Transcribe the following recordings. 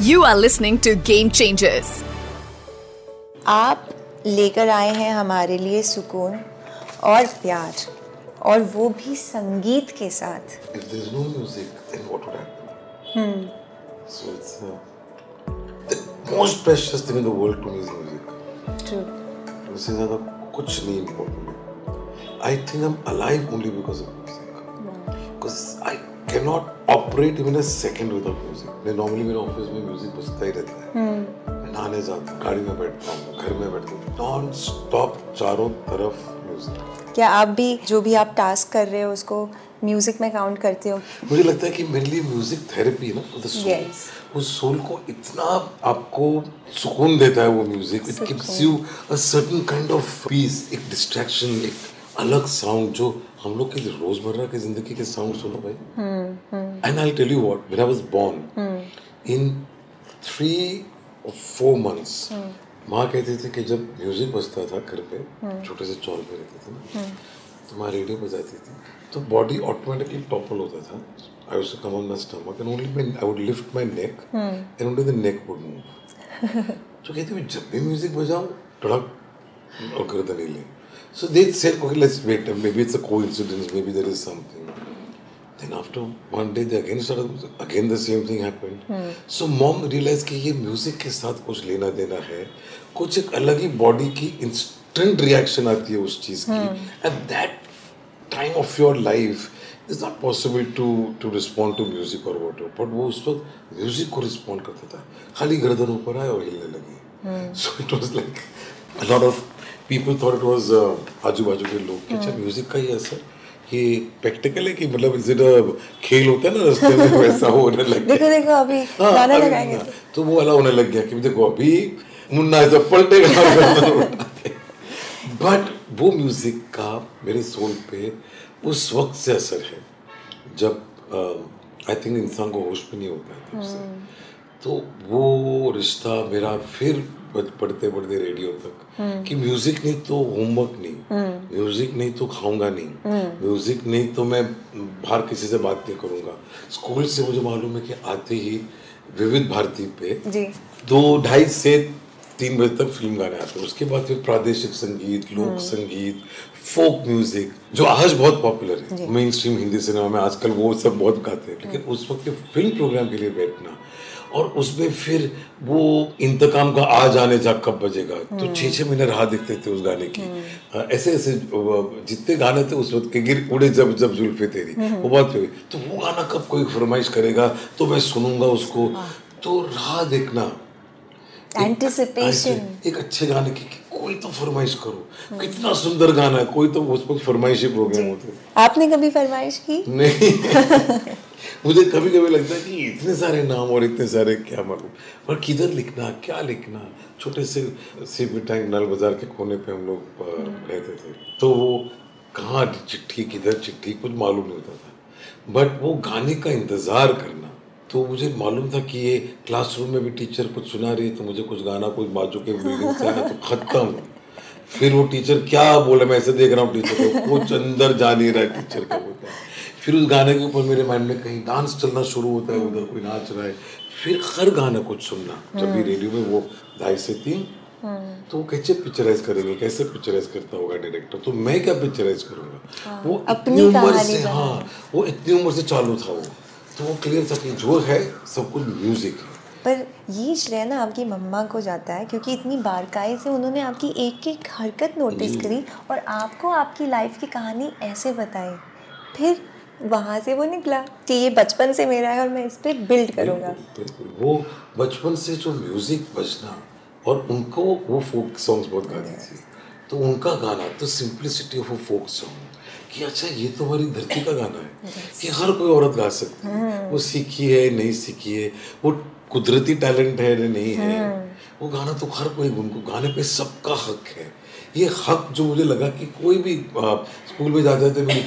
You are listening to Game Changers. आप लेकर आए हैं हमारे लिए सुकून और प्यार और वो भी संगीत के साथ If there's no music, then what would happen? So it's uh, the most precious thing in the world to me is music. True उससे ज़्यादा कुछ नहीं important है. I think I'm alive only because of music. Because I cannot operate even a second without music. मैं normally मेरे office में music बजता ही रहता है. मैं नहाने जाता हूँ, गाड़ी में बैठता हूँ, घर में बैठता हूँ, नॉन स्टॉप चारों तरफ़ म्यूज़िक. क्या आप भी जो भी आप टास्क कर रहे हो उसको म्यूज़िक में काउंट करते हो मुझे लगता है कि मेरे लिए म्यूज़िक थेरेपी है ना फॉर द सोल Yes. वो सोल को इतना आपको सुकून देता है वो music it gives you a certain kind of peace एक डिस्ट्रैक्शन एक अलग साउंड जो हम लोग के रोज़मर्रा की ज़िंदगी के साउंड सुनो भाई। And I tell you what when I was born in three four months माँ कहती थी कि जब म्यूज़िक बजता था घर पे छोटे से चौल पे रहते थे ना तो माँ रेडियो बजाती थी। तो बॉडी ऑटोमेटिकली टॉपल होता था। I too come on my stomach and only my I would lift my neck and only the neck would move तो कहती मैं जब भी म्यूज़िक बजाऊं टड़क और गर्दन हिले so they said okay let's wait maybe it's a coincidence maybe there is something then after one day they again started again the same thing happened Hmm. so mom realized कि ये music के साथ कुछ लेना देना है कुछ एक अलग ही बॉडी की इंस्टेंट रिएक्शन आती है उस चीज़ की at that time of your life is not possible to to respond to music और वॉट बट वो उस वक्त म्यूज़िक को रिस्पॉन्ड करता था खाली गर्दन ऊपर आए और हिलने लगी so it was like a lot thought it was uh, आजू बाजू के लोग कि अच्छा म्यूज़िक का ही असर ये प्रैक्टिकल है कि मतलब इज़ इट खेल होता है ना रास्ते में वैसा होने लग गया। देखो अभी हाँ, गाना लगाएँगे हाँ, तो। वो वाला होने लग गया कि देखो अभी मुन्ना ऐसा पलटेगा बट वो म्यूज़िक का मेरे सोल पे उस वक्त से असर है जब आई थिंक इंसान को होश भी नहीं होता है तब से। तो वो रिश्ता मेरा फिर पढ़ते पढ़ते रेडियो तक। कि म्यूज़िक नहीं तो होमवर्क नहीं। म्यूज़िक नहीं तो खाऊँगा नहीं। म्यूज़िक नहीं तो मैं बाहर किसी से बात नहीं करूँगा। स्कूल से मुझे मालूम है कि आते ही विविध भारती पे दो ढाई से तीन बजे तक फ़िल्म गाने आते हैं। उसके बाद फिर प्रादेशिक संगीत लोक संगीत फोक म्यूज़िक जो आज बहुत पॉपुलर है। मेन स्ट्रीम हिंदी सिनेमा में आजकल वो सब बहुत गाते हैं। लेकिन उस वक्त के फ़िल्म प्रोग्राम के लिए बैठना और उसमें फिर वो इंतकाम का आ जाने जा कब बजेगा? तो छः छः महीने राह देखते थे उस गाने की। हाँ, ऐसे ऐसे जितने गाने थे उस वक्त के गिर उड़े जब जब जुल्फे तेरी। वो बात हुई। तो वो गाना कब कोई फरमाइश करेगा तो मैं सुनूँगा उसको। तो राह देखना। एक- एक अच्छे गाने की कोई तो फरमाइश करो। कितना सुंदर गाना है कोई तो उस पर फरमाइशी प्रोग्राम होते। आपने कभी फरमाइश की? नहीं। मुझे कभी कभी लगता है कि इतने सारे नाम और इतने सारे क्या मालूम। पर किधर लिखना क्या लिखना? छोटे से सीपी टैंक नल बाज़ार के कोने पे हम लोग रहते थे। तो वो कहाँ चिट्ठी किधर चिट्ठी कुछ मालूम नहीं होता था। बट वो गाने का इंतज़ार करना तो मुझे मालूम था कि ये क्लासरूम में भी टीचर कुछ सुना रही है तो मुझे कुछ गाना कुछ बाजू के बिल्डिंग से आया तो खत्म। फिर वो टीचर क्या बोले मैं ऐसे देख रहा हूँ टीचर को। कुछ अंदर जा नहीं रहा है टीचर का बोलता है। फिर उस गाने के ऊपर मेरे माइंड में कहीं डांस चलना शुरू होता है उधर कोई नाच रहा है। फिर हर गाना कुछ सुनना जब भी रेडियो में वो ढाई से तीन तो वो कैसे पिक्चराइज करेंगे कैसे पिक्चराइज करता होगा डायरेक्टर तो मैं क्या पिक्चराइज करूँगा? वो अपनी उम्र से हाँ वो इतनी उम्र से चालू था वो। तो वो क्लियर था कि जो है सब कुछ म्यूज़िक है। पर ये श्रेय ना आपकी मम्मा को जाता है क्योंकि इतनी बारकाई से उन्होंने आपकी एक एक हरकत नोटिस करी और आपको आपकी लाइफ की कहानी ऐसे बताई। फिर वहाँ से वो निकला कि ये बचपन से मेरा है और मैं इस पर बिल्ड करूँगा। वो बचपन से जो म्यूज़िक बजना और उनको वो फोक सॉन्ग्स बहुत गाती थी तो उनका गाना तो simplicity of a folk song कि अच्छा ये तो हमारी धरती का गाना है कि हर कोई औरत गा सकती है। वो सीखी है नहीं सीखी है वो कुदरती टैलेंट है या नहीं है वो गाना तो हर कोई उनको गाने पे सबका हक है। ये हक जो मुझे लगा कि कोई भी स्कूल में जाते थे मैं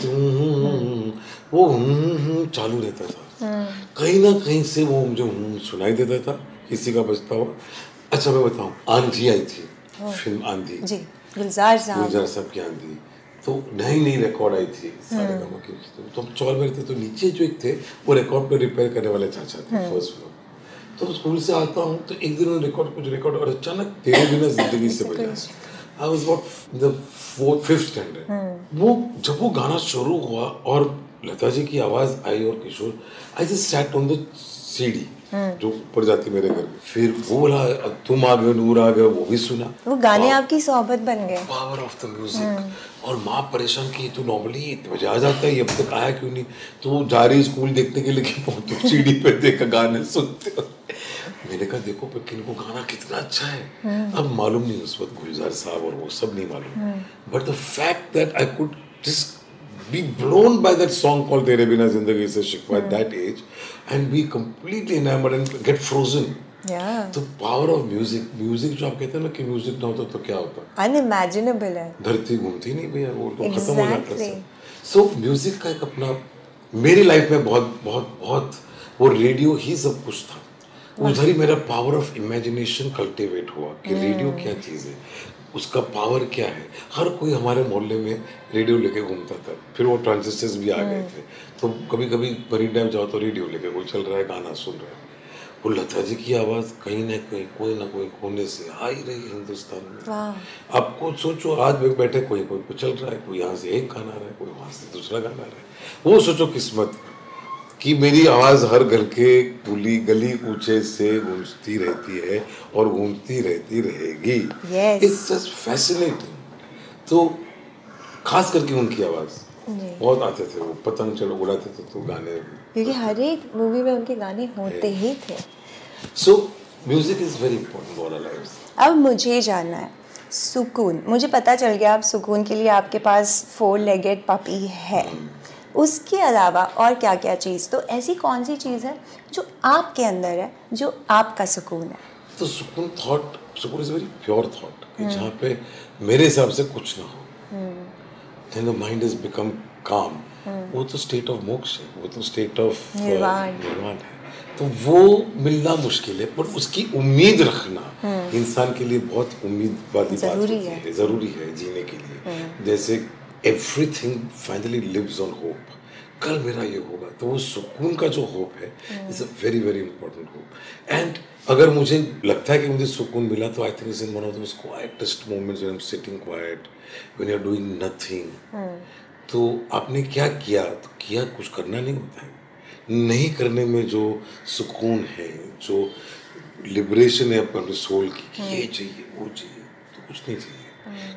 नीचे, हम्म, हम्म, हम्म, हम्म, वो चालू रहता था। कहीं ना कहीं से वो मुझे हम्म सुनाई देता था किसी का बजता हुआ अच्छा मैं बताऊँ आंधी आई थी फ़िल्म आंधी। जी गुलजार साहब। गुलजार साहब की आंधी। तो नई नई रिकॉर्ड आई थी सारे गानों की। तो हम चौल में रहते तो नीचे जो एक थे वो रिकॉर्ड पे रिपेयर करने वाले चाचा थे फ़र्स्ट फ्लोर तो स्कूल से आता हूँ तो एक दिन रिकॉर्ड कुछ रिकॉर्ड और अचानक तेरे बिना ज़िंदगी से बजा I was about the fourth fifth standard वो जब वो गाना शुरू हुआ और लता जी की आवाज़ आई और Kishore I just sat on the CD जो ऊपर जाती मेरे घर फिर वो बोला तुम आ गए नूर आ गए वो भी सुना। वो गाने आपकी सोहबत बन गए। पावर ऑफ़ द म्यूज़िक और माँ परेशान की तू नॉर्मली बजे जाता है ये अब तक आया क्यों नहीं? तो वो जा रही स्कूल देखने के लिए कि तो सीडी पे देखा गाने सुनते मैंने कहा देखो पर किनको गाना कितना अच्छा है। अब मालूम नहीं उस वक्त गुलजार साहब और वो सब नहीं मालूम। But the fact that I could just be blown by that song called Tere Bina Zindagi Se Shikwa at that age and be completely enamored and get frozen. Yeah. तो पावर ऑफ़ म्यूज़िक म्यूज़िक जो आप कहते हैं ना कि music ना होता तो क्या होता? अनइमेजिनेबल है। धरती घूमती नहीं भैया वो तो खत्म हो जाता. सब। सो म्यूज़िक का एक अपना मेरी लाइफ में बहुत बहुत बहुत वो रेडियो ही सब कुछ था। उधर ही मेरा पावर ऑफ़ इमेजिनेशन कल्टीवेट हुआ कि रेडियो क्या चीज़ है। उसका पावर क्या है? हर कोई हमारे मोहल्ले में रेडियो लेके घूमता था। फिर वो ट्रांजिस्टर्स भी आ गए थे। तो कभी कभी मरीन ड्राइव जाओ तो रेडियो लेके कोई चल रहा है गाना सुन रहा है। वो लता जी की आवाज़ कहीं ना कहीं कोई ना कोई कोने से आ ही रही है हिंदुस्तान में। वाह। आप खुद सोचो आज भी बैठे कोई कोई को चल रहा है कोई यहाँ से एक गाना आ रहा है कोई वहाँ से दूसरा गाना आ रहा है। वो सोचो किस्मत। कि मेरी आवाज़ हर घर के कुली गली ऊँचे से गूंजती रहती है और गूंजती रहती रहेगी. इट्स जस्ट फैसिनेटिंग तो खास करके उनकी आवाज़। बहुत आते थे वो पतंग चलो उड़ाते थे तो गाने क्योंकि हर एक मूवी में उनके गाने होते ही थे। So music is very important for our lives अब मुझे जानना है सुकून। मुझे पता चल गया आप सुकून के लिए आपके पास फोर लेगेड पपी है उसके अलावा और क्या क्या चीज़? तो ऐसी कौन सी चीज़ है जो आपके अंदर है जो आपका सुकून है? तो सुकून थॉट सुकून इज़ वेरी प्योर थॉट जहाँ पे मेरे हिसाब से कुछ ना हो। then the mind has become calm वो तो स्टेट ऑफ़ मोक्ष है वो तो स्टेट ऑफ़ निर्वाण। निर्वाण है। तो वो मिलना मुश्किल है पर उसकी उम्मीद रखना इंसान के लिए बहुत उम्मीद वाली बात है। है। ज़रूरी है जीने के लिए। जैसे everything finally lives on hope कल मेरा ये होगा तो वो सुकून का जो होप है is a very very important hope and अगर मुझे लगता है कि मुझे सुकून मिला तो I think is in one of those quietest moments when I am sitting quiet when you are doing nothing तो आपने क्या किया? तो किया कुछ करना नहीं होता है। नहीं करने में जो सुकून है जो लिबरेशन है अपने सोल की कि ये चाहिए वो चाहिए तो कुछ नहीं चाहिए।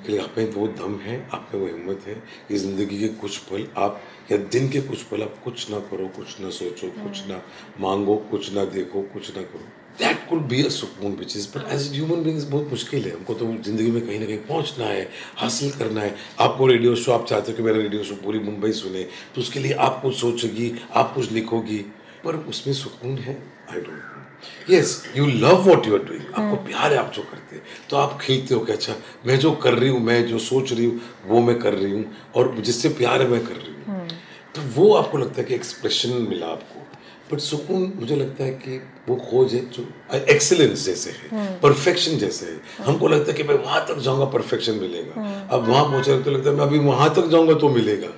कि आप में वो दम है आप में वो हिम्मत है कि ज़िंदगी के कुछ पल आप या दिन के कुछ पल आप कुछ ना करो कुछ ना सोचो कुछ ना मांगो कुछ ना देखो कुछ ना करो। दैट कुड बी अ सुकून which is but as human beings बहुत मुश्किल है। हमको तो ज़िंदगी में कहीं ना कहीं पहुँचना है हासिल करना है। आपको रेडियो शो आप चाहते हो कि मेरा रेडियो शो पूरी मुंबई सुने तो उसके लिए आप कुछ सोचेगी आप कुछ लिखोगी पर उसमें सुकून है? I don't know yes you love what you are doing आपको प्यार है आप जो करते हैं। तो आप खींचते हो कि अच्छा मैं जो कर रही हूँ मैं जो सोच रही हूँ वो मैं कर रही हूँ और जिससे प्यार है मैं कर रही हूँ। तो वो आपको लगता है कि एक्सप्रेशन मिला आपको। बट सुकून मुझे लगता है कि वो खोज है जो एक्सेलेंस जैसे है परफेक्शन जैसे है। हमको लगता है कि मैं वहाँ तक जाऊँगा परफेक्शन मिलेगा। अब वहाँ पहुँचे तो लगता है मैं अभी वहाँ तक जाऊँगा तो मिलेगा।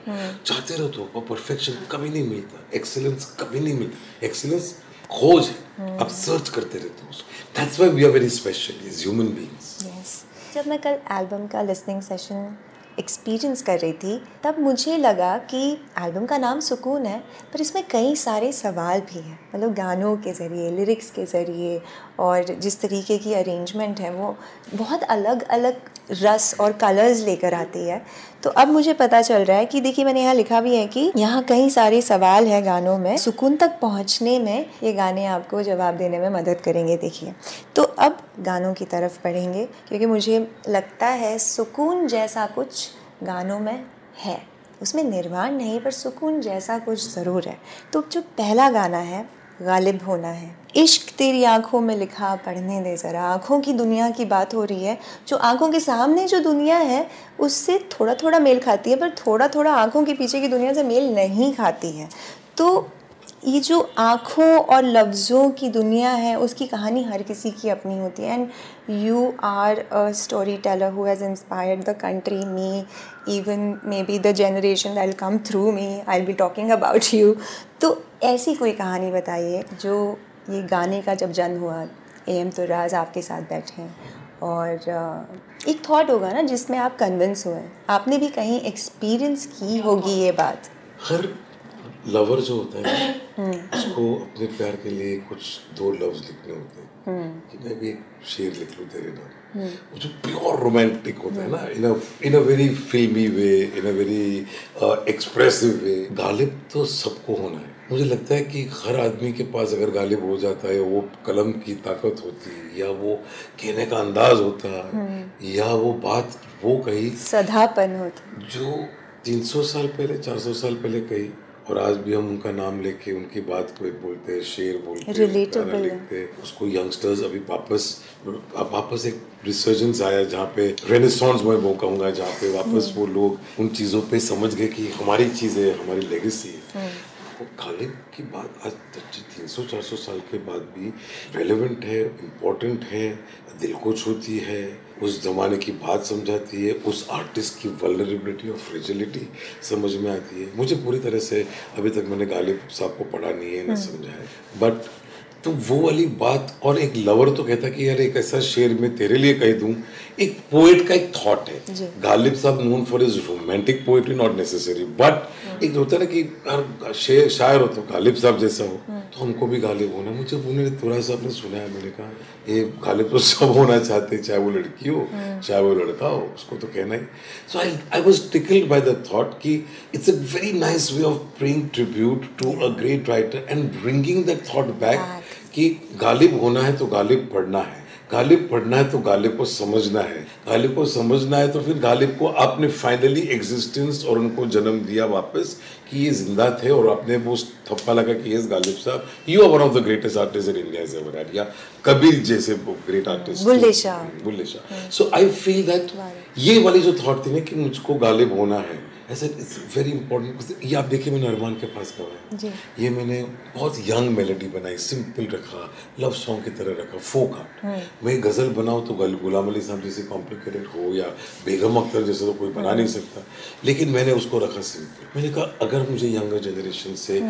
चाहते रहो तो परफेक्शन कभी नहीं मिलता। एक्सेलेंस कभी नहीं मिलता। एक्सेलेंस खोज है। आप सर्च करते रहते हो that's why we are very special as human beings yes जब मैं कल एल्बम का लिसनिंग सेशन एक्सपीरियंस कर रही थी, तब मुझे लगा कि एल्बम का नाम सुकून है, पर इसमें कई सारे सवाल भी हैं। मतलब गानों के ज़रिए लिरिक्स के ज़रिए और जिस तरीके की अरेंजमेंट है, वो बहुत अलग अलग रस और कलर्स लेकर आती है। तो अब मुझे पता चल रहा है कि देखिए, मैंने यहाँ लिखा भी है कि यहाँ कई सारे सवाल हैं गानों में। सुकून तक पहुँचने में ये गाने आपको जवाब देने में मदद करेंगे, देखिए। तो अब गानों की तरफ़ पढ़ेंगे क्योंकि मुझे लगता है सुकून जैसा कुछ गानों में है। उसमें निर्वाण नहीं, पर सुकून जैसा कुछ ज़रूर है। तो जो पहला गाना है गालिब होना है। इश्क तेरी आँखों में लिखा, पढ़ने दे ज़रा। आँखों की दुनिया की बात हो रही है। जो आँखों के सामने जो दुनिया है, उससे थोड़ा थोड़ा मेल खाती है, पर थोड़ा थोड़ा आँखों के पीछे की दुनिया से मेल नहीं खाती है। तो ये जो आँखों और लफ्ज़ों की दुनिया है, उसकी कहानी हर किसी की अपनी होती है। And you are a storyteller who has inspired the country me even may be the generation that come through me I be talking about you तो ऐसी कोई कहानी बताइए जो ये गाने का जब जन्म हुआ ए एम तो राज आपके साथ बैठे हैं और एक थॉट होगा ना जिसमें आप कन्विंस हुए आपने भी कहीं एक्सपीरियंस की होगी ये बात? हर लवर जो होता है उसको अपने प्यार के लिए कुछ दो लफ्ज लिखने होते हैं। कि मैं भी एक शेर लिख लूँ तेरे नाम। वो जो प्योर रोमांटिक होता है ना इन in a very filmy way in a very expressive way Ghalib तो सबको होना है मुझे लगता है कि हर आदमी के पास अगर गालिब हो जाता है वो कलम की ताकत होती या वो कहने का अंदाज होता या वो बात वो कही। सदापन होता। जो 300 साल पहले 400 साल पहले कही और आज भी हम उनका नाम लेके उनकी बात को एक बोलते हैं शेर बोलते हैं लिखते हैं। उसको यंगस्टर्स अभी वापस अब वापस एक रिसर्जेंस आया जहाँ पे रेनेसॉन्स मैं वो कहूँगा जहाँ पे वापस वो लोग उन चीज़ों पे समझ गए कि हमारी चीज़ है हमारी लेगेसी है। वो काले की बात आज तीन सौ चार सौ साल के बाद भी रेलिवेंट है इम्पोर्टेंट है दिल को छूती है उस जमाने की बात समझाती है उस आर्टिस्ट की वलरेबिलिटी और फ्रेजिलिटी समझ में आती है। मुझे पूरी तरह से अभी तक मैंने गालिब साहब को पढ़ा नहीं है ना समझा है। बट तो वो वाली बात और एक लवर तो कहता कि यार एक ऐसा शेर मैं तेरे लिए कह दूँ। एक पोएट का एक थॉट है। Ghalib Sahab known for is romantic poetry not necessary but एक होता है ना कि यार शेर शायर हो तो गालिब साहब जैसा हो तो हमको भी गालिब होना मुझे उन्होंने थोड़ा सा आपने सुना है मैंने कहा ये गालिब तो सब होना चाहते चाहे वो लड़की हो चाहे वो लड़का हो उसको तो कहना ही। So I I was tickled by the thought कि it's a very nice way of paying tribute to a great writer and bringing that thought back कि गालिब होना है तो गालिब पढ़ना है। गालिब पढ़ना है तो गालिब को समझना है। गालिब को समझना है तो फिर गालिब को आपने फाइनली एग्जिस्टेंस और उनको जन्म दिया वापस कि ये ज़िंदा थे और आपने वो थप्पा लगा कि yes Ghalib Sahab you are one of the greatest artist in India is ever या कबीर जैसे great artist Bulleh Shah. Bulleh Shah. So I feel that ये वाली जो थॉट थी ना कि मुझको गालिब होना है ऐसे इट्स वेरी इंपॉर्टेंट ये आप देखिए मैंने अरमान के पास गवाया जी। ये मैंने बहुत यंग मेलोडी बनाई सिंपल रखा लव सॉन्ग की तरह रखा फोक आर्ट मैं गज़ल बनाऊँ तो गल गुलाम अली साहब जैसे कॉम्प्लिकेटेड हो या बेगम अख्तर जैसे तो कोई बना नहीं सकता। लेकिन मैंने उसको रखा सिंपल मैंने कहा अगर मुझे यंगर जनरेशन से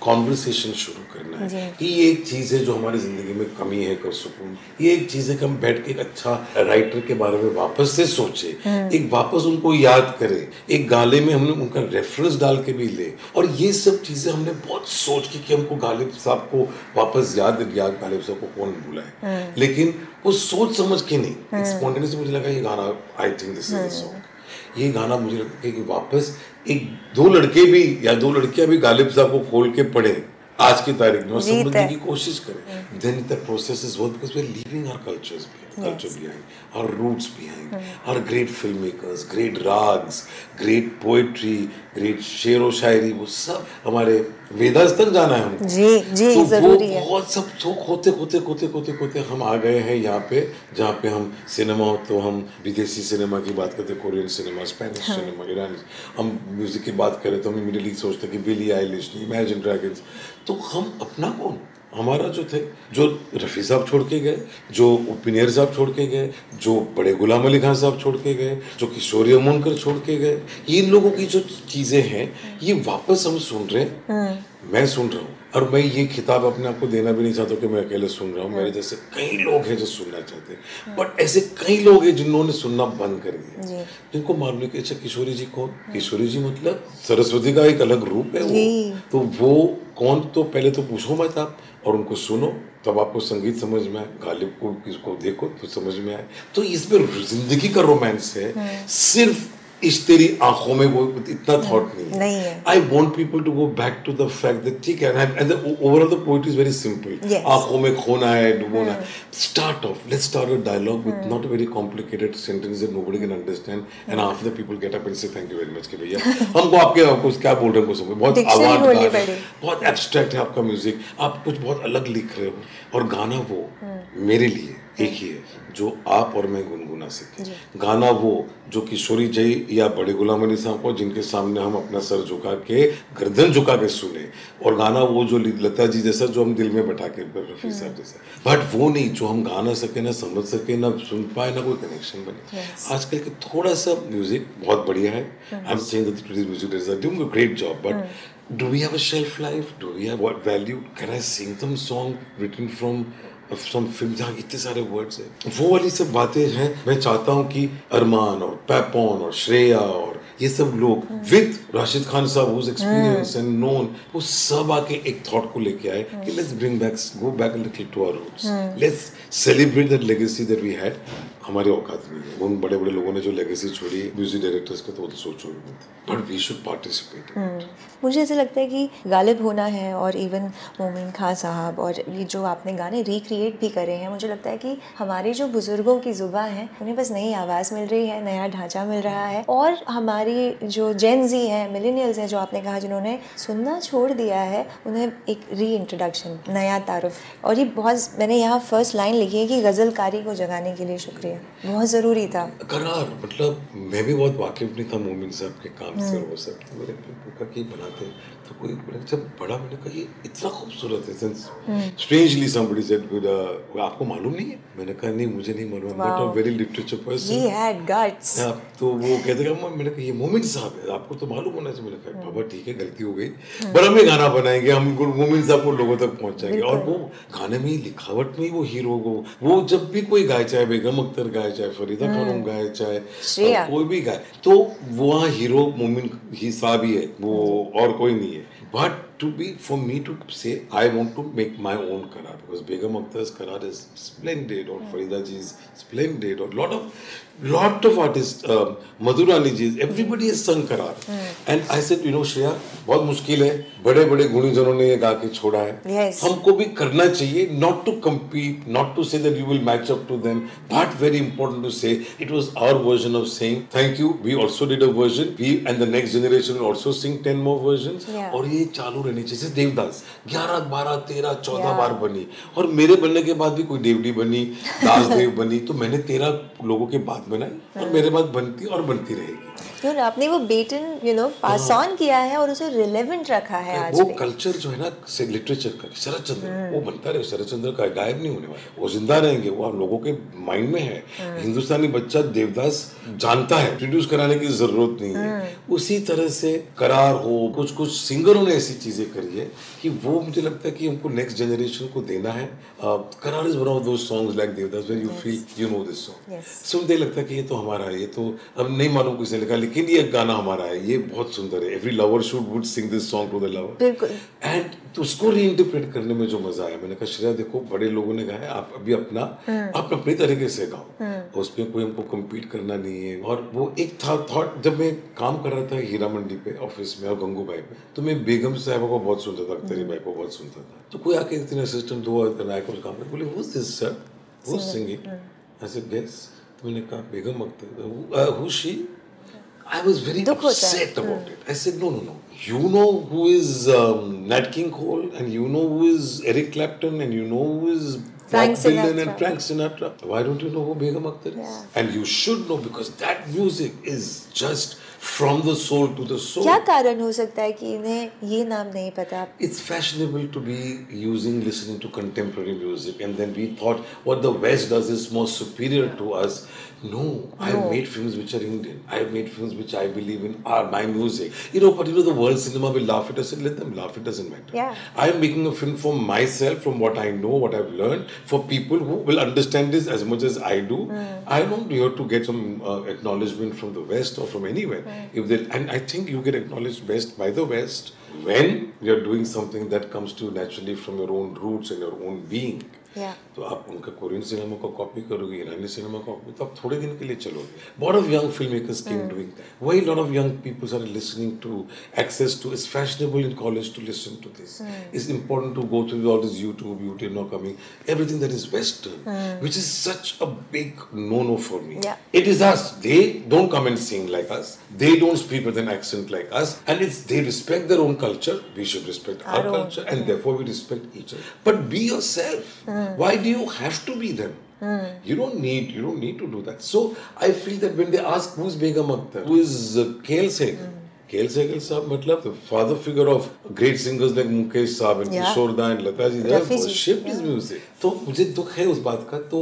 कॉन्वर्सेशन शुरू करना है कि ये एक चीज़ है जो हमारी ज़िंदगी में कमी है कर सुकून ये एक चीज़ है कि हम बैठ के एक अच्छा राइटर के बारे में वापस से सोचे। एक वापस उनको याद करें। एक गाले में हमने उनका रेफरेंस डाल के भी ले। और ये सब चीज़ें हमने बहुत सोच के कि हमको गालिब साहब को वापस याद याद गालिब साहब को कौन बुलाए लेकिन वो सोच समझ के नहीं। स्पॉन्टेनियस मुझे लगा ये गाना I think this is song ये गाना मुझे लगता है कि वापस एक दो लड़के भी या दो लड़कियाँ भी गालिब साहब को खोल के पढ़े आज की तारीख में समझने की कोशिश करें। Then the process is work because we are leaving our cultures culture behind our roots behind our great filmmakers great rags great poetry great शेर व शायरी वो सब हमारे वेदास तक जाना है हमको। जी जी तो ज़रूरी वो है। बहुत सब शौक होते होते होते होते होते हम आ गए हैं यहाँ पे जहाँ पे हम सिनेमा हो तो हम विदेशी सिनेमा की बात करते कोरियन सिनेमा स्पेनिश सिनेमा ईरानी हम म्यूज़िक की बात करें तो हम इमीडिएटली सोचते कि बिली आइलिश इमेजिन ड्रैगन्स तो हम अपना कौन? हमारा जो थे, जो रफ़ी साहब छोड़ के गए, जो उपिनियर साहब छोड़ के गए, जो बड़े गुलाम अली खान साहब छोड़ के गए, जो किशोरी अमोनकर छोड़ के गए, ये लोगों की जो चीज़ें हैं, ये वापस हम सुन रहे हैं। मैं सुन रहा हूँ। और मैं ये खिताब अपने आप को देना भी नहीं चाहता कि मैं अकेले सुन रहा हूँ। मेरे जैसे कई लोग हैं जो सुनना चाहते हैं। बट ऐसे कई लोग हैं जिन्होंने सुनना बंद कर दिया। जी। जिनको मालूम है कि अच्छा किशोरी जी कौन? किशोरी जी मतलब सरस्वती का एक अलग रूप है वो। तो वो कौन? तो पहले तो पूछो मत आप और उनको सुनो। तब आपको संगीत समझ में आए गालिब को किसको देखो तो समझ में आए। तो इसमें ज़िंदगी का रोमांस है। सिर्फ़ इस तेरी आँखों में वो इतना थॉट नहीं है। I want people to go back to the fact that ठीक है and overall the poetry is very simple आँखों में खोना है डुबोना start off let's start a dialogue with not a very complicated sentence that nobody can understand and after the people get up and say thank you very much कि भैया हमको आपके आपको क्या बोल रहे हैं समझ बहुत आवाज़ है। बहुत एब्स्ट्रैक्ट है आपका म्यूज़िक आप कुछ बहुत अलग लिख रहे हो और गाना वो मेरे लिए एक ही है जो आप और मैं गुनगुना सके गाना वो जो किशोरी जय या बड़े गुलाम अली साहब को जिनके सामने हम अपना सर झुका के गर्दन झुका के सुने। और गाना वो जो लता जी जैसा जो हम दिल में बैठा के रफी साहब जैसा। बट वो नहीं जो हम गा ना सके ना समझ सके ना सुन पाए ना कोई कनेक्शन बने। आजकल के थोड़ा सा म्यूज़िक बहुत बढ़िया है। I am saying that music doing a great job but do we have a shelf life? Do we have what value? Can I sing them song written from film जहाँ इतने सारे वर्ड्स हैं। वो वाली सब बातें हैं मैं चाहता हूँ कि अरमान और पैपोन और श्रेया और ये सब लोग विद राशिद खान साहब हुज एक्सपीरियंस एंड नोन वो सब आके एक थॉट को लेके आए कि let's bring back go back little to our roots let's celebrate that legacy that we had हमारे औकात नहीं है। उन बड़े बड़े लोगों ने जो लेगेसी छोड़ी म्यूज़िक डायरेक्टर्स का तो वो तो सोचो मत। बट वी शुड पार्टिसिपेट मुझे ऐसा लगता है कि गालिब होना है और इवन मोमिन खां साहब और ये जो आपने गाने रिक्रिएट भी करे हैं, मुझे लगता है कि हमारे जो बुज़ुर्गों की ज़ुबा है, उन्हें बस नई आवाज़ मिल रही है, नया ढांचा मिल रहा है और हमारी जो जेनजी हैं मिलेनियल्स हैं जो आपने कहा, जिन्होंने सुनना छोड़ दिया है, उन्हें एक री इंट्रोडक्शन नया तारुफ। और ये बहुत, मैंने यहाँ फ़र्स्ट लाइन लिखी है कि गज़लकारी को जगाने के लिए शुक्रिया। बहुत ज़रूरी था। करार मतलब मैं भी बहुत वाकिफ नहीं था मोमिन साहब के काम से और वो सब। तो मेरे का कि बनाते तो कोई मैंने जब बड़ा मैंने कहा ये इतना खूबसूरत है since strangely somebody said with आपको मालूम नहीं है? मैंने कहा नहीं मुझे नहीं मालूम but a very literature person he had guts तो वो कहते हैं मैंने कहा ये मोमिन साहब है आपको तो मालूम होना चाहिए। मैंने कहा बाबा ठीक है गलती हो गई। पर हम ये गाना बनाएँगे हम मोमिन साहब को लोगों तक पहुंचाएँगे। और वो गाने में लिखावट में वो हीरो को वो जब भी कोई गाय चाहे बेगम अख्तर बाबर गाए चाहे फरीदा हम्म। खानम गाए चाहे कोई भी गाए तो वहाँ हीरो मोमिन ही साहब ही है वो और कोई नहीं है। But to be for me to say I want to make my own करार बिकॉज़ बेगम अख्तर करार इज़ स्प्लेंडेड और हम्म। फरीदा जी इज़ स्प्लेंडेड और lot of lot of artists um, Madhurani ji's everybody has sung karar and I said you know Shreya बहुत मुश्किल है बड़े बड़े गुणीजनों ने ये गा के छोड़ा है yes. हमको भी करना चाहिए not to compete not to say that you will match up to them but very important to say it was our version of saying thank you we also did a version we and the next generation will also sing 10 more versions Yeah. और ये चालू रहनी चाहिए जैसे देवदास ग्यारह बारह तेरह चौदह Yeah. बार बनी और मेरे बनने के बाद भी कोई देवडी बनी दास देव बनी तो मैंने तेरह लोगों के बाद बनाई और मेरे बाद बनती और बनती रहेगी। और आपने वो baton you know pass on किया है और उसे रिलेवेंट रखा है आज वो कल्चर जो है ना से लिटरेचर का शरद चंद्र वो बनता रहे शरद चंद्र का गायब नहीं होने वाला। वो ज़िंदा रहेंगे वो हम लोगों के माइंड में है। हिंदुस्तानी बच्चा देवदास जानता है इंट्रोड्यूस कराने की ज़रूरत नहीं। है उसी तरह से करार हो कुछ कुछ सिंगरों ने ऐसी चीज़ें करी है कि वो मुझे लगता है कि हमको नेक्स्ट जनरेशन को देना है। करार is one of those songs like Devdas when you feel you know this song Yes. So मुझे लगता है कि ये तो हमारा है ये तो अब नहीं मालूम किसने लिखा लेकिन ये गाना हमारा है ये बहुत सुंदर है। Every lover should would sing this song to the lover and तो उसको रीइंटरप्रेट करने में जो मज़ा आया मैंने कहा श्रेया देखो बड़े लोगों ने गाया आप अभी अपना आप अपने तरीके से गाओ। उसमें कोई हमको compete करना नहीं है। और वो एक था थॉट जब मैं काम कर रहा था हीरा मंडी पे ऑफ़िस में और गंगू भाई पे तो मैं बेगम साहबा को बहुत सुनता था अख्तरी भाई को बहुत सुनता था। तो कोई आके इतने असिस्टेंट नायक कुछ काम कर बोले sir? Who's singing? I said yes. तो मैंने कहा Begum Akhtar who she? I was very दुख होता है। upset about it. I said, no, no, no. You know who is um, Nat King Cole, and you know who is Eric Clapton, and you know who is Frank Bob Dylan Sinatra. and Frank Sinatra. Why don't you know who Begum Akhtar is? Yeah. And you should know because that music is just from the soul to the soul. क्या कारण हो सकता है कि इन्हें ये नाम नहीं पता It's fashionable to be using, listening to contemporary music, and then we thought what the West does is more superior to us. No, I've No. made films which are Indian. I've made films which I believe in are my music. You know, but you know, the world cinema will laugh at us and let them laugh. It doesn't matter. Yeah. I'm making a film for myself, from what I know, what I've learned, for people who will understand this as much as I do. I'm not here to get some uh, acknowledgement from the West or from anywhere. If they, and I think you get acknowledged best by the West when you're doing something that comes to you naturally from your own roots and your own being. तो आप उनका Korean cinema को copy करोगे ईरानी cinema को तो आप थोड़े दिन के लिए चलोगे। Bored of young film makers came doing वही lot of young peoples are listening to access to is fashionable in college to listen to this is important to go through all this YouTube YouTube not coming everything that is western which is such a big no no for me it is us they don't come and sing like us they don't speak with an accent like us and it's they respect their own culture we should respect our culture and therefore we respect each other but be yourself why do you have to be them you don't need you don't need to do that so i feel that when they ask who's begum akhtar who is uh, Kale Sehgal Kale Sehgal साहब matlab, the father figure of great singers like Mukesh Saab and Yeah. Da and Lata ji, they have worshipped his music तो मुझे दुख है उस बात का तो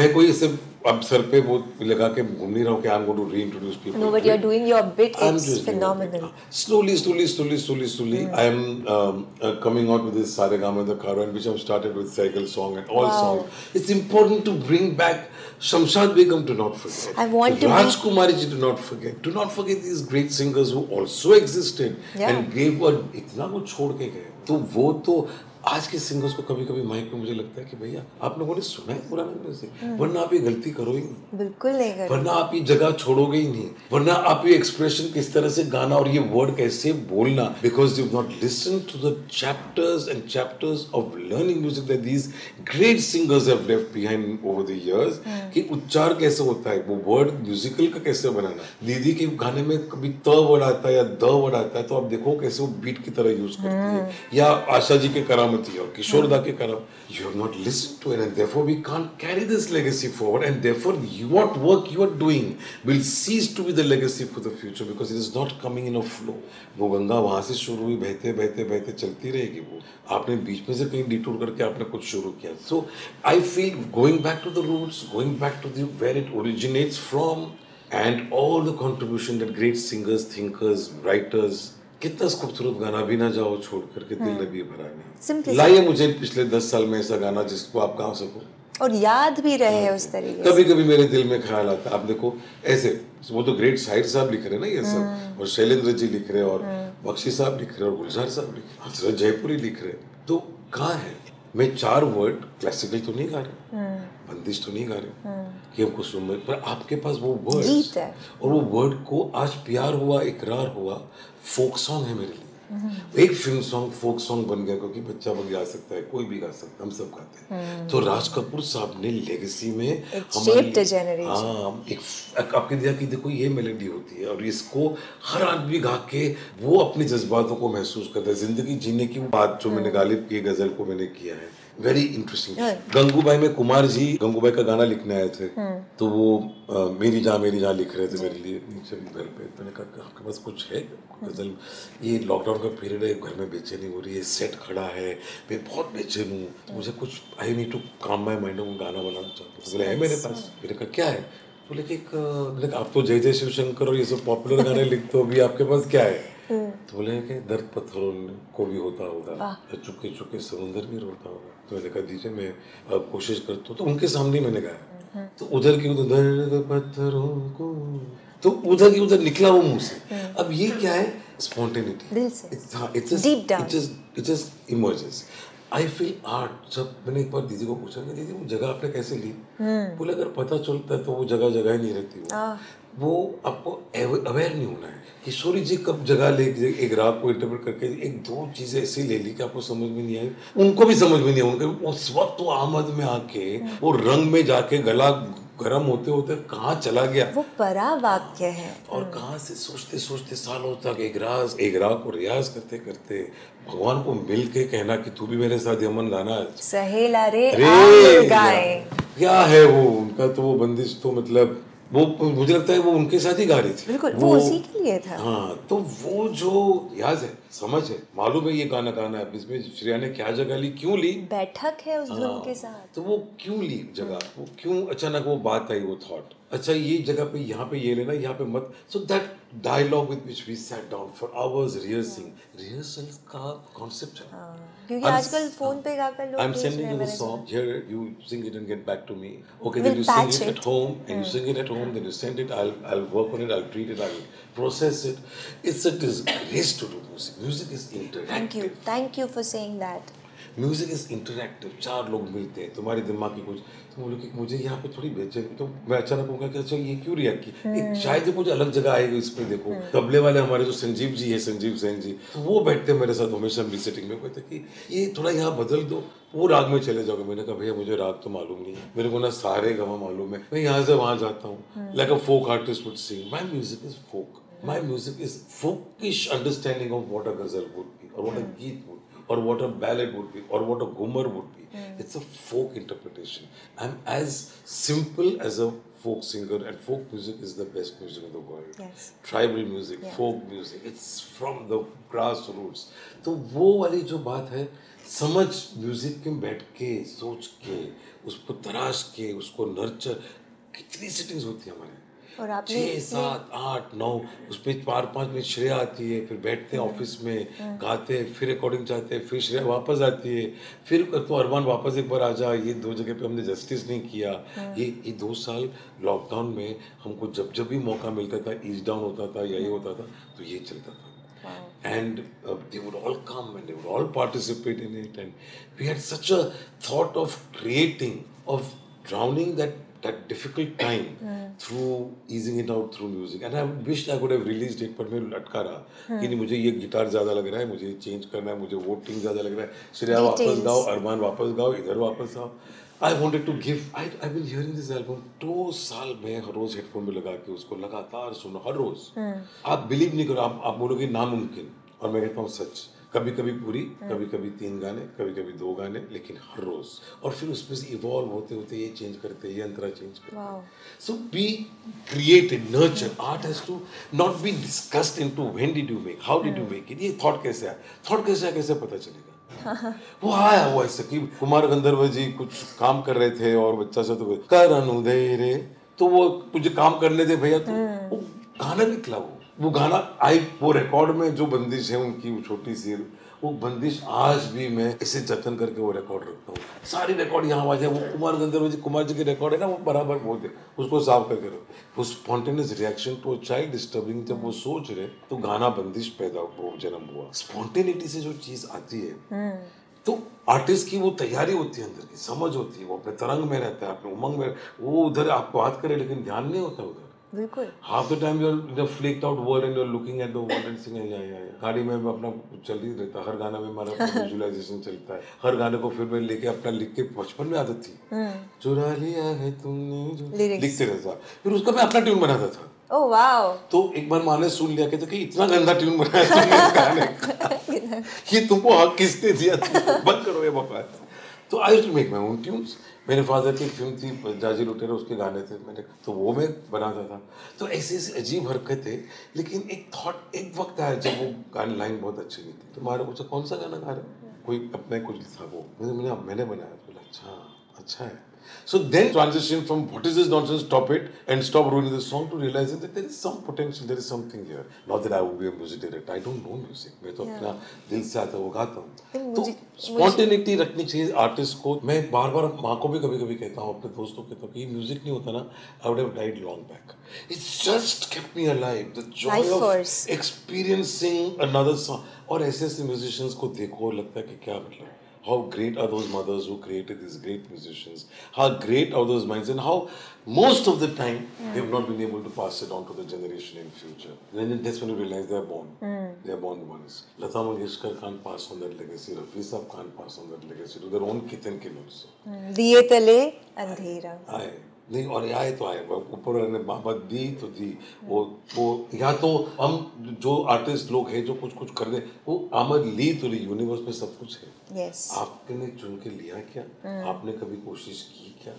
मैं कोई ऐसे अब सर पे वो लगा के घूम नहीं रहा हूँ कि I am going to reintroduce people No, but you're doing your bit. I'm It's just doing phenomenal. it. Slowly, slowly, slowly, slowly, slowly. Hmm. I am um, uh, coming out with this Saregama the Caravan, which I've started with cycle song and all Wow. songs. It's important to bring back Shamshad Begum to not forget. I want to be- Rajkumari ji to not forget. Do not forget these great singers who also existed Yeah. and gave a इतना कुछ छोड़ के गए तो वो तो आज के सिंगर्स को कभी कभी माइक में मुझे लगता है कि भैया आप लोगों ने सुना है पुराना म्यूज़िक Hmm. वरना आप ये गलती करो ही नहीं। बिल्कुल नहीं कर वरना आप ये जगह छोड़ोगे ही नहीं। वरना आप ये एक्सप्रेशन किस तरह से गाना और ये वर्ड कैसे बोलना? Because you not listen to the chapters and chapters of learning music that these great singers have left behind over the years कि उच्चार कैसे होता है? वो वर्ड म्यूजिकल का कैसे बनाना? दीदी के गाने में कभी त वर्ड आता है या द वर्ड आता है तो आप देखो कैसे वो बीट की तरह यूज़ करती है। या आशा जी के करामती और किशोर दा के कराम you have not listened to it and therefore we can't carry this legacy forward and therefore you, what work you are doing will cease to be the legacy for the future because it is not coming in a flow वो गंगा वहाँ से शुरू हुई बहते बहते बहते चलती रहेगी वो आपने बीच में से कहीं डिटूर करके आपने कुछ शुरू किया so I feel going back to the roots going back to the where it originates from and all the contribution that great singers thinkers writers कितना खूबसूरत गाना भी ना जाओ छोड़ करके दिल ने भी भरा लाइए मुझे पिछले दस साल में ऐसा गाना जिसको आप गा सको। और याद भी रहे उस तरीके कभी कभी मेरे दिल में ख्याल आता है। आप देखो ऐसे वो तो ग्रेट साहिर साहब लिख रहे हैं ना ये सब। और शैलेंद्र जी लिख रहे हैं और बख्शी साहब लिख रहे हैं और गुलजार साहब लिख रहे हैं। जयपुरी लिख रहे तो कहाँ है? मैं चार वर्ड क्लासिकल तो नहीं गा रहे बंदिश तो नहीं गा रहे कि हमको सुन पर आपके पास वो वर्ड और वो वर्ड को आज प्यार हुआ इकरार हुआ फोक सॉन्ग है मेरे लिए। एक फ़िल्म सॉन्ग फोक सॉन्ग बन गया क्योंकि बच्चा बन गा सकता है कोई भी गा सकता है हम सब गाते हैं। तो राज कपूर साहब ने लेगेसी में shaped हाँ एक आपके दिया कि देखो ये मेलेडी होती है और इसको हर आदमी गा के वो अपने जज्बातों को महसूस करता है। ज़िंदगी जीने की बात जो मैंने गालिब की गज़ल को मैंने किया है। वेरी इंटरेस्टिंग गंगूबाई में कुमार जी गंगूबाई का गाना लिखने आए थे। तो वो अ, मेरी जान मेरी जान लिख रहे थे मेरे लिए नीचे घर पे। मैंने कहा आपके पास कुछ है? गज़ल ये लॉकडाउन का पीरियड है घर में बेचैनी हो रही है सेट खड़ा है मैं बहुत बेचैन हूँ। तो मुझे कुछ आई नीड टू काम माई माइंड गाना बनाना चाहता हूँ। तो है मेरे पास। मैंने कहा क्या है? बोले कि एक आप तो जय जय शिव शंकर और ये सब पॉपुलर गाने लिखते हो अभी आपके पास क्या है? तो बोले कि दर्द पत्थरों को भी होता होगा चुके चुके समुंदर भी रोता होगा। तो मैंने कहा दीजिए मैं अ, कोशिश करता हूँ। तो उनके सामने मैंने गाया तो उधर की उधर दर्द पत्थरों को तो उधर की उधर निकला वो मुँह से। अब ये क्या है? Spontaneity. It just emerges I feel art जब मैंने एक बार दीदी को पूछा कि दीदी वो जगह आपने कैसे ली? बोले अगर पता चलता है तो वो जगह जगह ही नहीं रहती वो। वो आपको अवेयर नहीं होना है किशोरी जी कब जगह ले एक राग को इंटरप्रेट करके एक दो चीज़ें ऐसी ले ली कि आपको समझ में नहीं आई। उनको भी समझ में नहीं आई। उनके उस वक्त वो आमद में आके वो रंग में जाके गला गर्म होते होते कहाँ चला गया? वो परा वाक्य है। और कहाँ से सोचते सोचते सालों तक एक राज एक राग को रियाज करते करते भगवान को मिल के कहना कि तू भी मेरे साथ यमन गाना सहेला रे आए गाए क्या है वो? उनका तो वो बंदिश तो मतलब वो मुझे लगता है वो उनके साथ ही गा रही थी। बिल्कुल वो वो उसी के लिए था। हाँ तो वो जो याद है समझ है मालूम है ये गाना गाना है इसमें श्रेया ने क्या जगह ली क्यों ली? बैठक है उस धुन हाँ, के साथ। तो वो क्यों ली जगह? वो क्यों अचानक वो बात आई वो थॉट अच्छा ये जगह पे यहाँ पे ये लेना यहाँ पे मत। So that dialogue with which we set down for hours rehearsing rehearsal का कॉन्सेप्ट है। क्योंकि आजकल फ़ोन पे गा लोग I am sending you sing it and get back to me okay then you sing it at home and you sing it at home then you send it I I will work on it I will treat it I will process it it's a disgrace to do music music is interactive thank you thank you for saying that music is interactive चार लोग मिलते हैं तुम्हारे दिमाग की कुछ। बोलो कि मुझे यहाँ पे थोड़ी बेचैन तो मैं अचानक होगा कि अच्छा ये क्यों रिएक्ट की एक शायद कुछ अलग जगह आएगी इस पे देखो। तबले वाले हमारे जो संजीव जी है संजीव सेन जी तो वो बैठते हैं मेरे साथ हमेशा भी सेटिंग में। कहते कि ये थोड़ा यहाँ बदल दो। वो राग में चले जाओगे। मैंने कहा भैया मुझे राग तो मालूम नहीं है। मेरे को ना सारे गवा मालूम है। मैं यहाँ से वहाँ जाता हूँ। Like a folk artist would sing my music is folk my music is folkish understanding of what a ghazal would be और what a geet would or what a ballad would be or what a gumar would be. Mm. It's a folk interpretation. I'm as simple as a folk singer and folk music is the best music in the world. Yes. Tribal music, yeah. folk music, it's from the grassroots. तो वो वाली जो बात है समझ music में बैठ के सोच के उसको तराश के उसको नर्चर कितनी सिटिंग्स होती है हमारे और आपने छः सात आठ नौ उसमें चार पाँच मिनट श्रेया आती है फिर बैठते हैं ऑफ़िस में गाते हैं फिर रिकॉर्डिंग चाहते हैं फिर श्रेया वापस आती है फिर तो अरमान वापस एक बार आ जा ये दो जगह पे हमने जस्टिस नहीं किया। ये ये दो साल लॉकडाउन में हमको जब जब भी मौका मिलता था ईज डाउन होता था या ये होता था तो ये चलता था। And uh, they would all come and they would all participate in it and we had such a thought of creating of drowning that that difficult time through easing it out through music. And I wished I could have released it but मैं लटका रहा कि नहीं मुझे ये guitar ज़्यादा लग रहा है मुझे चेंज करना है मुझे वो टिंग ज़्यादा लग रहा है। श्रेया वापस. गाओ अरमान वापस गाओ इधर वापस आओ। I wanted to give I I've been hearing this album दो साल में हर रोज हेडफोन में लगा के उसको लगातार सुनो हर रोज। आप बिलीव नहीं करो आप आप बोलोगे नामुमकिन और मैं कहता हूँ सच। कभी कभी पूरी कभी कभी तीन गाने कभी कभी दो गाने लेकिन हर रोज। और फिर उसमें से इवॉल्व होते होते ये चेंज करते ये अंतरा चेंज करते। Wow. So be creative, nurture. Art has to not be discussed into when did you make, how did you make it. ये thought कैसे आया? Thought कैसे आया कैसे पता चलेगा? वो आया वो ऐसे कि कुमार गंधर्व जी कुछ काम कर रहे थे और बच्चा सा तो कर अनुदय रे। तो वो मुझे काम करने दे भैया तो वो गाना निकला वो। वो गाना आई वो रिकॉर्ड में जो बंदिश है उनकी वो छोटी सी वो बंदिश आज भी मैं इसे जतन करके वो रिकॉर्ड रखता हूँ। सारी रिकॉर्ड यहाँ आवाज़ है वो कुमार गंधर्व जी कुमार जी के रिकॉर्ड है ना वो बराबर बोलते उसको साफ़ करके रखो। वो spontaneous reaction to child disturbing जब वो सोच रहे तो गाना बंदिश पैदा वो जन्म हुआ। स्पॉन्टेनिटी से जो चीज़ आती है तो आर्टिस्ट की वो तैयारी होती है अंदर की समझ होती है वो अपने तरंग में रहता है अपने उमंग में वो उधर आप बात करे लेकिन ध्यान नहीं होता उधर। बिल्कुल। Half the time you're in a flaked out world and you're looking at the world and singing yeah yeah yeah. गाड़ी में मैं अपना चल ही रहता हर गाना में हमारा विजुअलाइजेशन चलता है। हर गाने को फिर मैं लेके अपना लिख के बचपन में आदत थी। चुरा लिया है तुमने. लिखते रहता। फिर उसका मैं अपना ट्यून बनाता था। ओह वाओ तो एक बार माँ ने सुन लिया कहते कि इतना गंदा ट्यून बनाया तुमने इस गाने का? ये तुमको हक किसने दिया? बंद करो ये बकवास। तो I to make my own tunes मेरे फादर की एक फ़िल्म थी, जाजी लुटेरा, उसके गाने थे। मैंने तो वो मैं बनाता था। तो ऐसे, ऐसी अजीब हरकत हरकतें लेकिन एक थॉट एक वक्त आया जब वो गाने लाइन बहुत अच्छी गई थी। तो मारे पूछा कौन सा गाना गा रहे हो? कोई अपने कुछ था वो। मैंने मैंने बनाया। तो बोला अच्छा अच्छा है। So then transition from what is this nonsense, stop it and stop ruining the song to realizing that there is some potential, there is something here. Not that I would be a music director, I don't know music. मैं तो अपना दिल से आता है वो गाता हूँ तो स्पॉन्टेनिटी रखनी चाहिए आर्टिस्ट को मैं बार बार माँ को भी कभी कभी कहता हूँ अपने दोस्तों को कहता हूँ कि म्यूज़िक नहीं होता ना I would have died long back it's just kept me alive the joy Life of force. Experiencing another song और ऐसे ऐसे म्यूजिशियंस को देखो लगता है कि क्या मतलब How great are those mothers who created these great musicians? How great are those minds? And how most of the time mm. they've not been able to pass it on to the generation in future. Then that's when you realize they're born. Mm. They're born ones. Lata Mangeshkar can't pass on that legacy. Rafi Saab can't pass on that legacy to their own kith and kin also. Diye tale andhera. Aye. नहीं और आए तो आए ऊपर ने मोहब्बत दी तो दी। वो वो या तो हम जो आर्टिस्ट लोग हैं जो कुछ कुछ कर रहे वो आमद ली तो ली यूनिवर्स में सब कुछ है। यस आपने चुन के लिया क्या? आपने कभी कोशिश की क्या?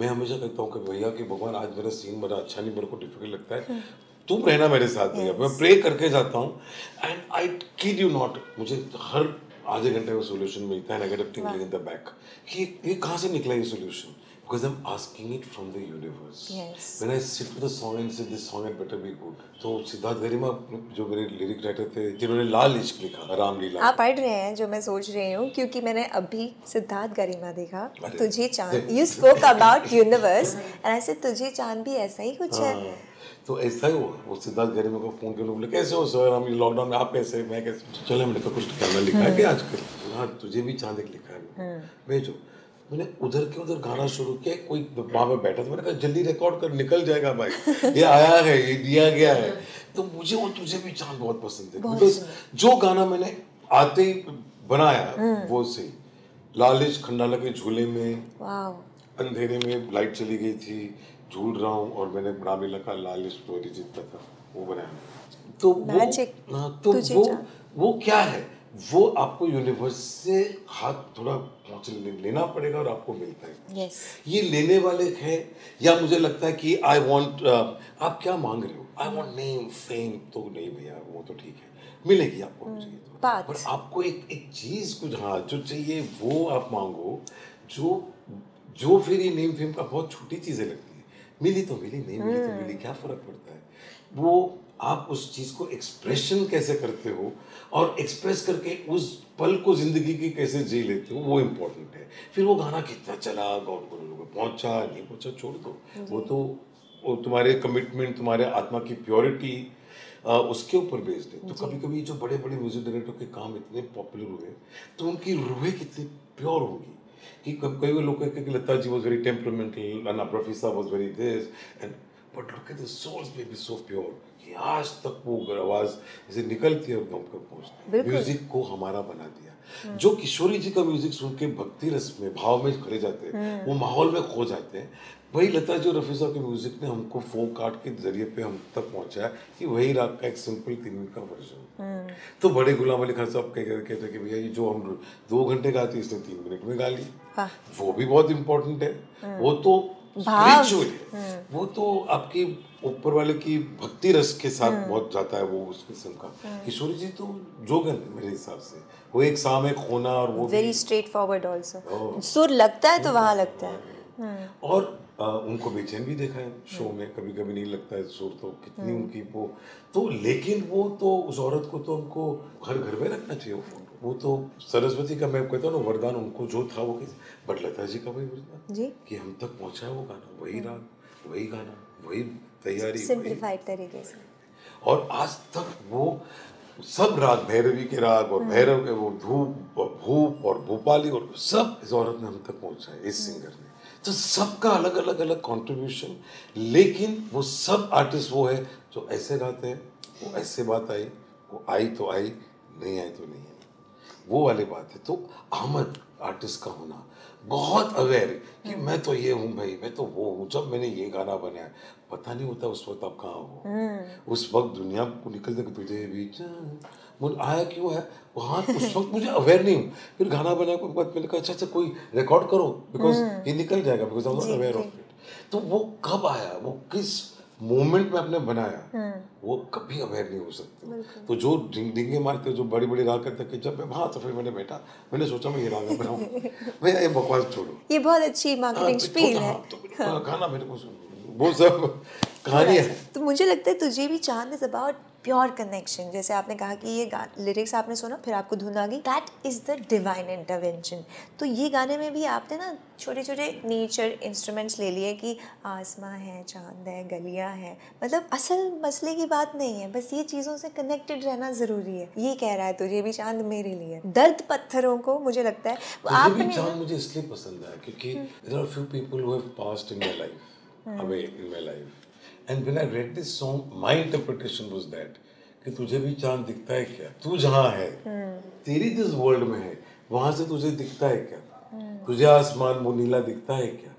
मैं हमेशा कहता हूँ कि भैया कि भगवान आज मेरा सीन बड़ा अच्छा नहीं मेरे को डिफ़िकल्ट लगता है। तुम रहना मेरे साथ भैया। मैं प्रे करके जाता हूँ। And I kid you not मुझे हर आधे घंटे में सोल्यूशन मिलता है negative thinking in the back कि ये कहाँ से निकला ये solution because I'm asking it from the universe. Yes. When I sit with a song and say this song had better be good. तो सिद्धार्थ गरिमा जो मेरे लिरिक राइटर थे जिन्होंने लाल इश्क लिखा रामलीला। आप पढ़ रहे हैं जो मैं सोच रही हूँ क्योंकि मैंने अभी सिद्धार्थ गरिमा देखा तुझे चाँद you spoke about universe and said तुझे चाँद भी ऐसा ही कुछ है. हाँ, तो ऐसा ही हुआ। वो सिद्धार्थ गरिमा को फ़ोन करके बोले कैसे हो सर? हम लॉकडाउन में आप कैसे मैं कैसे चले मैंने कहा कुछ गाना लिखा है क्या आजकल। हाँ तुझे भी चाँद एक लिखा है। भेजो। मैंने उधर के उधर गाना शुरू किया कोई वहाँ पे बैठा था मैंने कहा जल्दी रिकॉर्ड कर निकल जाएगा भाई। ये आया है ये दिया गया है। तो मुझे वो तुझे भी चाँद बहुत पसंद है। Because जो गाना मैंने आते ही बनाया वो से लालिश खंडाला के झूले में अंधेरे में लाइट चली गई थी झूल रहा हूँ और मैंने रामलीला का लाल स्टोरी जीता था वो बनाया। तो वो हाँ, तो वो वो क्या है? वो आपको यूनिवर्स से हाथ थोड़ा पहुँच लेना पड़ेगा और आपको मिलता है। यस ये लेने वाले हैं या मुझे लगता है कि आई वांट आप क्या मांग रहे हो? आई वांट नेम फेम तो नहीं भैया वो तो ठीक है। मिलेगी आपको मुझे ये तो। बात। पर आपको एक एक चीज़ कुछ हाँ जो चाहिए वो आप मांगो जो जो फिर ये नेम फेम का बहुत छोटी चीज़ें लगती है। मिली तो मिली नहीं मिली hmm. तो मिली क्या फ़र्क पड़ता है? वो आप उस चीज़ को एक्सप्रेशन कैसे करते हो और एक्सप्रेस करके उस पल को ज़िंदगी की कैसे जी लेते हो वो इम्पोर्टेंट है। फिर वो गाना कितना चला गौर करो लोगों को पहुँचा नहीं पहुँचा छोड़ दो। वो तो वो तुम्हारे कमिटमेंट तुम्हारे आत्मा की प्योरिटी उसके ऊपर बेस्ड है तो कभी कभी जो बड़े बड़े म्यूज़िक डायरेक्टर के काम इतने पॉपुलर हुए तो उनकी रूहें कितनी प्योर होगी कि कई लोग कहते हैं कि Lata ji was very temperamental professor was very this and but look at the souls may be so pure कि आज तक वो आवाज़ जैसे निकलती है और गम तक पहुँचती है। म्यूज़िक को हमारा बना दिया। जो किशोरी जी का म्यूज़िक सुन के भक्ति रस में भाव में खड़े जाते हैं वो माहौल में खो जाते हैं। वही लता जो रफी साहब के म्यूज़िक ने हमको फोक आर्ट के ज़रिए पे हम तक पहुँचाया कि वही राग का एक सिंपल तीन मिनट का वर्जन तो बड़े गुलाम अली खान साहब कह कहते हैं कि भैया ये जो हम दो घंटे गाते इसने तीन मिनट में गा ली वो भी बहुत इम्पोर्टेंट है। वो तो स्पिरिचुअल वो तो आपकी ऊपर वाले की भक्ति रस के साथ बहुत जाता है वो उस किस्म का। किशोरी जी तो जोगन मेरे हिसाब से। वो एक साम एक खोना और वो वेरी स्ट्रेट फॉरवर्ड आल्सो सुर लगता है तो वहाँ लगता है। और आ, उनको बेचैन भी देखा है शो में। कभी कभी नहीं लगता है सुर तो कितनी उनकी वो। तो लेकिन वो तो उस औरत को तो हमको घर घर में रखना चाहिए वो फ़ोटो वो तो सरस्वती का मैं कहता हूँ ना वरदान उनको जो था वो किस बट लता जी का वही वरदान। जी। कि हम तक पहुँचा है वो गाना वही राग वही गाना वही तैयारी सिंप्लीफाइड तरीके से। और आज तक वो सब राग भैरवी के राग और भैरव के वो धूप और भूप और भोपाली और सब इस औरत ने हम तक पहुँचा है इस सिंगर ने। तो सबका अलग अलग अलग कंट्रीब्यूशन लेकिन वो सब आर्टिस्ट वो है जो ऐसे गाते हैं वो ऐसे बात आई वो आई तो आई नहीं आई तो नहीं वो वाली बात है। तो अहमद आर्टिस्ट का होना बहुत अवेयर कि मैं तो ये हूँ भाई मैं तो वो हूँ। जब मैंने ये गाना बनाया पता नहीं होता उस वक्त आप कहाँ हो। उस वक्त दुनिया को निकलते तुझे भी मुझे आया क्यों है? वहाँ उस वक्त मुझे अवेयर नहीं हूँ। फिर गाना बनाया के बाद मैंने कहा अच्छा अच्छा कोई रिकॉर्ड करो बिकॉज़ ये निकल जाएगा because I was aware of it तो वो कब आया? वो किस मोमेंट में आपने बनाया वो कभी अवेयर नहीं हो सकते। तो जो डिंग डिंगे मारते जो बड़ी बड़ी राग करते जब मैं वहाँ तो फिर मैंने बैठा मैंने सोचा मैं ये राग बनाऊँ। भैया ये बकवास छोड़ो। ये बहुत अच्छी मार्केटिंग स्पील है। हाँ, तो गाना मेरे को सुन वो सब कहानी है तो मुझे लगता है तुझे भी चाँद इज़ अबाउट प्योर कनेक्शन जैसे आपने कहा कि ये लिरिक्स आपने सुना फिर आपको धुन आ गई। That is the divine intervention तो ये गाने में भी आपने ना छोटे छोटे नेचर इंस्ट्रूमेंट्स ले लिए कि आसमां है चाँद है गलियाँ है। मतलब असल मसले की बात नहीं है बस ये चीज़ों से कनेक्टेड रहना ज़रूरी है। ये कह रहा है तुझे भी चाँद मेरे लिए। दर्द पत्थरों को मुझे लगता है आपने चाँद मुझे इसलिए पसंद आया क्योंकि there are few people who have passed in my life away in my life and when I read this song my interpretation was that कि तुझे भी चाँद दिखता है क्या? तू जहाँ है तेरी जिस वर्ल्ड में है वहाँ से तुझे दिखता है क्या? तुझे आसमान वो नीला दिखता है क्या?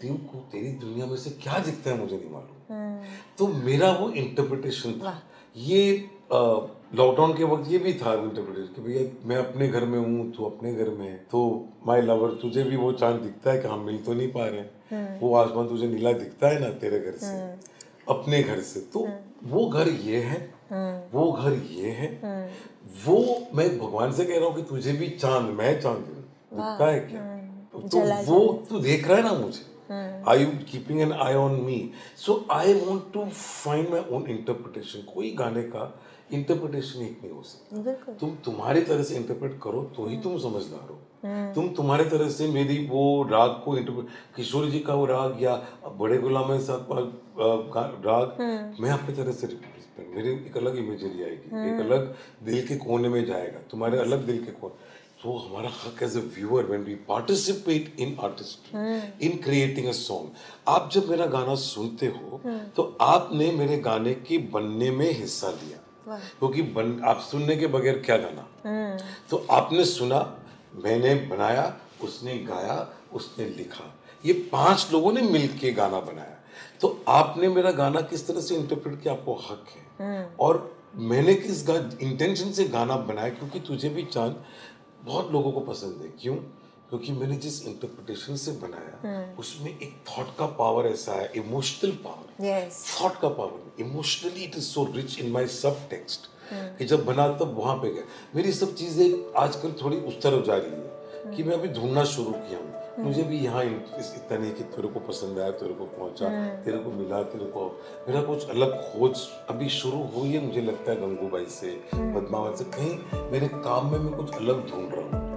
तेरे को तेरी दुनिया में से क्या दिखता है मुझे नहीं मालूम। तो मेरा वो इंटरप्रिटेशन था। ये लॉकडाउन के वक्त ये भी था इंटरप्रिटेशन कि भैया मैं अपने घर में हूँ तू अपने घर में है तो माय लवर तुझे भी वो चाँद दिखता है कि हम मिल तो नहीं पा रहे वो आसमान तुझे नीला दिखता है ना तेरे घर से। अपने घर से। तो वो घर ये है वो घर ये है वो मैं भगवान से कह रहा हूँ कि तुझे भी चाँद मैं चाँद। दिखता है क्या? तो वो तू देख रहा है ना मुझे? I you keeping an eye on me? So I want to find my own interpretation. कोई गाने का इंटरप्रिटेशन एक नहीं हो सकता। तुम तुम्हारी तरह से इंटरप्रेट करो तो ही तुम समझदार हो। तुम तुम्हारे तरह से मेरी वो राग को इंटरप्रेट किशोर जी का वो राग या बड़े गुलाम साहब का राग मैं अपनी तरह से मेरी एक अलग इमेजरी आएगी। एक अलग दिल के कोने में जाएगा तुम्हारे अलग दिल के कोने तो हमारा हक as a viewer when we participate in artist in creating a song आप जब मेरा गाना सुनते हो तो आपने मेरे गाने के बनने में हिस्सा लिया। क्योंकि बन आप सुनने के बगैर क्या गाना? तो आपने सुना मैंने बनाया उसने गाया उसने लिखा। ये पाँच लोगों ने मिलके गाना बनाया। तो आपने मेरा गाना किस तरह से इंटरप्रेट किया आपको हक है। और मैंने किस इंटेंशन से गाना बनाया? क्योंकि तुझे भी चाँद बहुत लोगों को पसंद है। क्यों? क्योंकि मैंने जिस इंटरप्रिटेशन से बनाया उसमें एक थॉट का पावर ऐसा है इमोशनल पावर थॉट का power emotionally it is so rich in my subtext कि जब बना तब वहाँ पे गया। मेरी सब चीज़ें आजकल थोड़ी उस तरफ़ जा रही है कि मैं अभी ढूंढना शुरू किया हूँ। मुझे भी यहाँ इतना नहीं कि तेरे को पसंद आया तेरे को पहुँचा तेरे को मिला तेरे को मेरा कुछ अलग खोज अभी शुरू हुई है मुझे लगता है गंगूबाई से पद्मावत से। कहीं मेरे काम में मैं कुछ अलग ढूंढ रहा हूँ।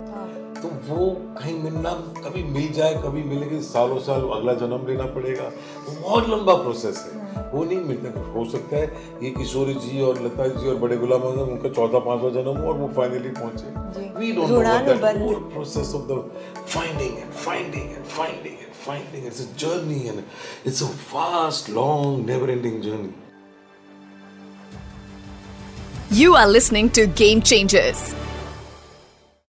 तो वो कहीं मिलना कभी मिल जाए कभी मिलेगी सालों साल अगला जन्म लेना पड़ेगा। तो बहुत लंबा प्रोसेस है। वो नहीं मिलता हो सकता है ये किशोरी जी और लता जी और बड़े गुलाम आज़म उनका चौथा पांचवा जन्म और वो फाइनली पहुँचे। Process of the end finding and finding and finding it's a journey and it's a fast long never ending journey you are listening to game changers